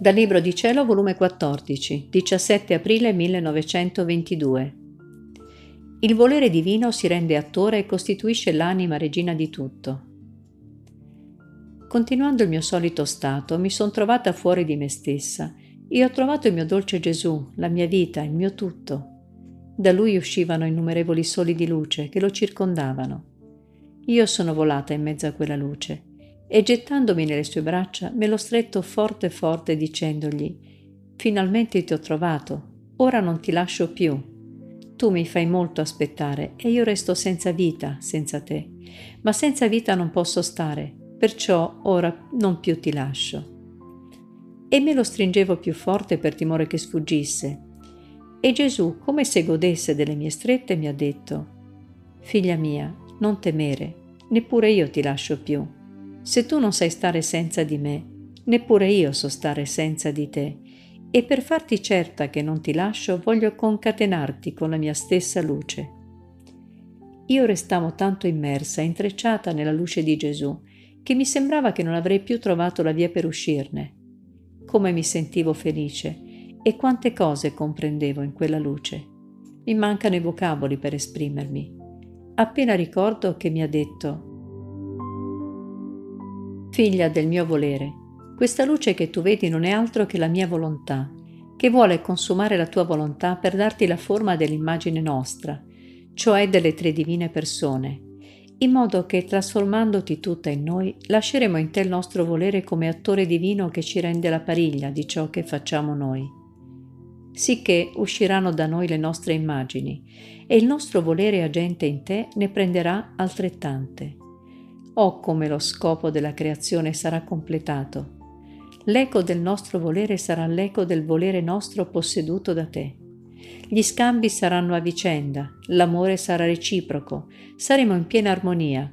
Dal Libro di Cielo, volume 14, 17 aprile 1922. Il volere divino si rende attore e costituisce l'anima regina di tutto. Continuando il mio solito stato, mi sono trovata fuori di me stessa e ho trovato il mio dolce Gesù, la mia vita, il mio tutto. Da lui uscivano innumerevoli soli di luce che lo circondavano. Io sono volata in mezzo a quella luce e gettandomi nelle sue braccia me lo stretto forte forte dicendogli Finalmente ti ho trovato, ora non ti lascio più. Tu mi fai molto aspettare e io resto senza vita senza te, ma senza vita non posso stare, perciò ora non più ti lascio. E me lo stringevo più forte per timore che sfuggisse. E Gesù, come se godesse delle mie strette, mi ha detto, Figlia mia, non temere, neppure io ti lascio più se tu non sai stare senza di me, neppure io so stare senza di te, e per farti certa che non ti lascio voglio concatenarti con la mia stessa luce. Io restavo tanto immersa, intrecciata nella luce di Gesù, che mi sembrava che non avrei più trovato la via per uscirne. Come mi sentivo felice e quante cose comprendevo in quella luce. Mi mancano i vocaboli per esprimermi. Appena ricordo che mi ha detto Figlia del mio volere, questa luce che tu vedi non è altro che la mia volontà, che vuole consumare la tua volontà per darti la forma dell'immagine nostra, cioè delle tre divine persone, in modo che trasformandoti tutta in noi, lasceremo in te il nostro volere come attore divino che ci rende la pariglia di ciò che facciamo noi. Sicché usciranno da noi le nostre immagini, e il nostro volere agente in te ne prenderà altrettante o come lo scopo della creazione sarà completato. L'eco del nostro volere sarà l'eco del volere nostro posseduto da te. Gli scambi saranno a vicenda, l'amore sarà reciproco, saremo in piena armonia.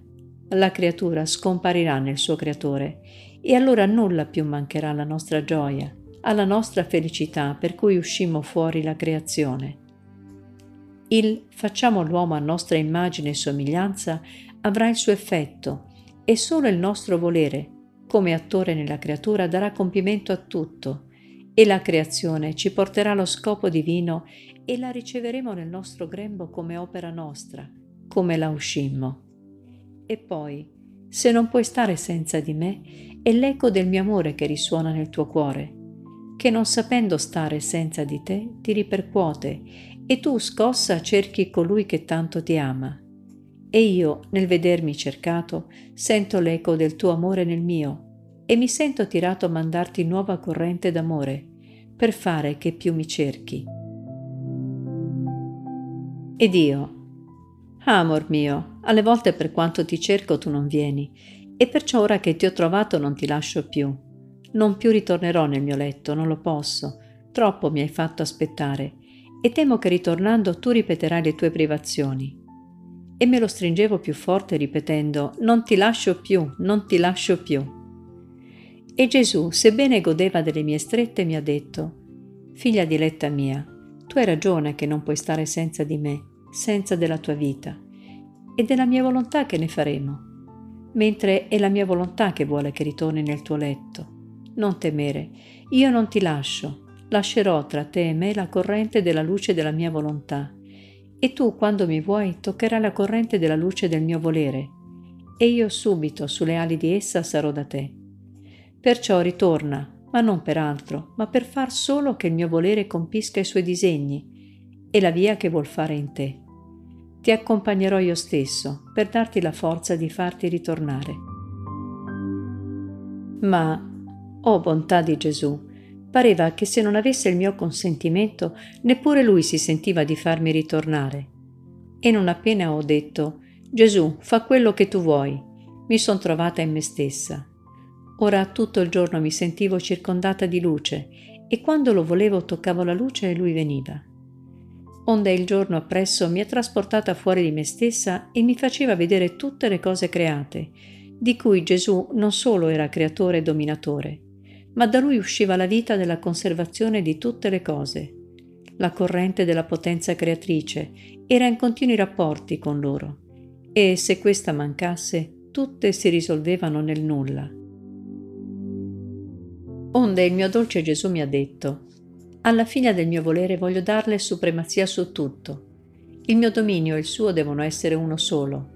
La creatura scomparirà nel suo creatore e allora nulla più mancherà alla nostra gioia, alla nostra felicità per cui uscimmo fuori la creazione. Il facciamo l'uomo a nostra immagine e somiglianza avrà il suo effetto e solo il nostro volere, come attore nella creatura, darà compimento a tutto e la creazione ci porterà allo scopo divino e la riceveremo nel nostro grembo come opera nostra, come la uscimmo. E poi, se non puoi stare senza di me, è l'eco del mio amore che risuona nel tuo cuore, che non sapendo stare senza di te ti ripercuote e tu scossa cerchi colui che tanto ti ama e io, nel vedermi cercato, sento l'eco del tuo amore nel mio e mi sento tirato a mandarti nuova corrente d'amore per fare che più mi cerchi. Ed io, amor mio, alle volte per quanto ti cerco tu non vieni e perciò ora che ti ho trovato non ti lascio più. Non più ritornerò nel mio letto, non lo posso, troppo mi hai fatto aspettare e temo che ritornando tu ripeterai le tue privazioni e me lo stringevo più forte ripetendo Non ti lascio più, non ti lascio più. E Gesù, sebbene godeva delle mie strette, mi ha detto Figlia diletta mia, tu hai ragione che non puoi stare senza di me, senza della tua vita, e della mia volontà che ne faremo, mentre è la mia volontà che vuole che ritorni nel tuo letto. Non temere, io non ti lascio, lascerò tra te e me la corrente della luce della mia volontà e tu, quando mi vuoi, toccherai la corrente della luce del mio volere, e io subito sulle ali di essa sarò da te. Perciò ritorna, ma non per altro, ma per far solo che il mio volere compisca i suoi disegni e la via che vuol fare in te. Ti accompagnerò io stesso per darti la forza di farti ritornare. Ma, oh bontà di Gesù, Pareva che se non avesse il mio consentimento, neppure lui si sentiva di farmi ritornare. E non appena ho detto, Gesù, fa quello che tu vuoi, mi son trovata in me stessa. Ora tutto il giorno mi sentivo circondata di luce e quando lo volevo toccavo la luce e lui veniva. Onde il giorno appresso mi ha trasportata fuori di me stessa e mi faceva vedere tutte le cose create, di cui Gesù non solo era creatore e dominatore, ma da lui usciva la vita della conservazione di tutte le cose. La corrente della potenza creatrice era in continui rapporti con loro e se questa mancasse tutte si risolvevano nel nulla. Onde il mio dolce Gesù mi ha detto, alla fine del mio volere voglio darle supremazia su tutto. Il mio dominio e il suo devono essere uno solo.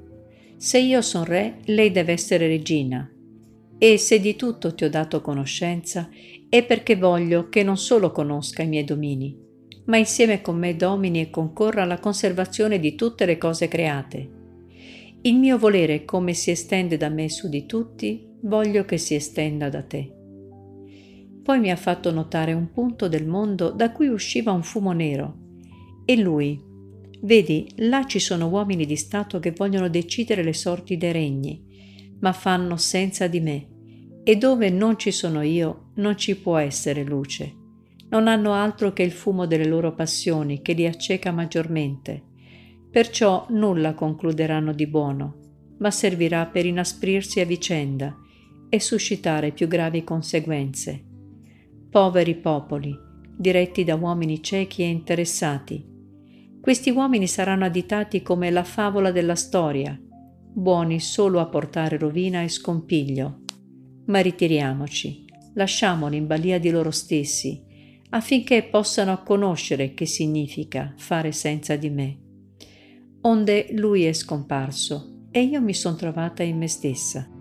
Se io son re, lei deve essere regina. E se di tutto ti ho dato conoscenza, è perché voglio che non solo conosca i miei domini, ma insieme con me domini e concorra alla conservazione di tutte le cose create. Il mio volere come si estende da me su di tutti, voglio che si estenda da te. Poi mi ha fatto notare un punto del mondo da cui usciva un fumo nero. E lui, vedi, là ci sono uomini di Stato che vogliono decidere le sorti dei regni, ma fanno senza di me. E dove non ci sono io, non ci può essere luce. Non hanno altro che il fumo delle loro passioni che li acceca maggiormente. Perciò nulla concluderanno di buono, ma servirà per inasprirsi a vicenda e suscitare più gravi conseguenze poveri popoli, diretti da uomini ciechi e interessati. Questi uomini saranno additati come la favola della storia, buoni solo a portare rovina e scompiglio. Ma ritiriamoci, lasciamoli in balia di loro stessi, affinché possano conoscere che significa fare senza di me. Onde lui è scomparso e io mi son trovata in me stessa.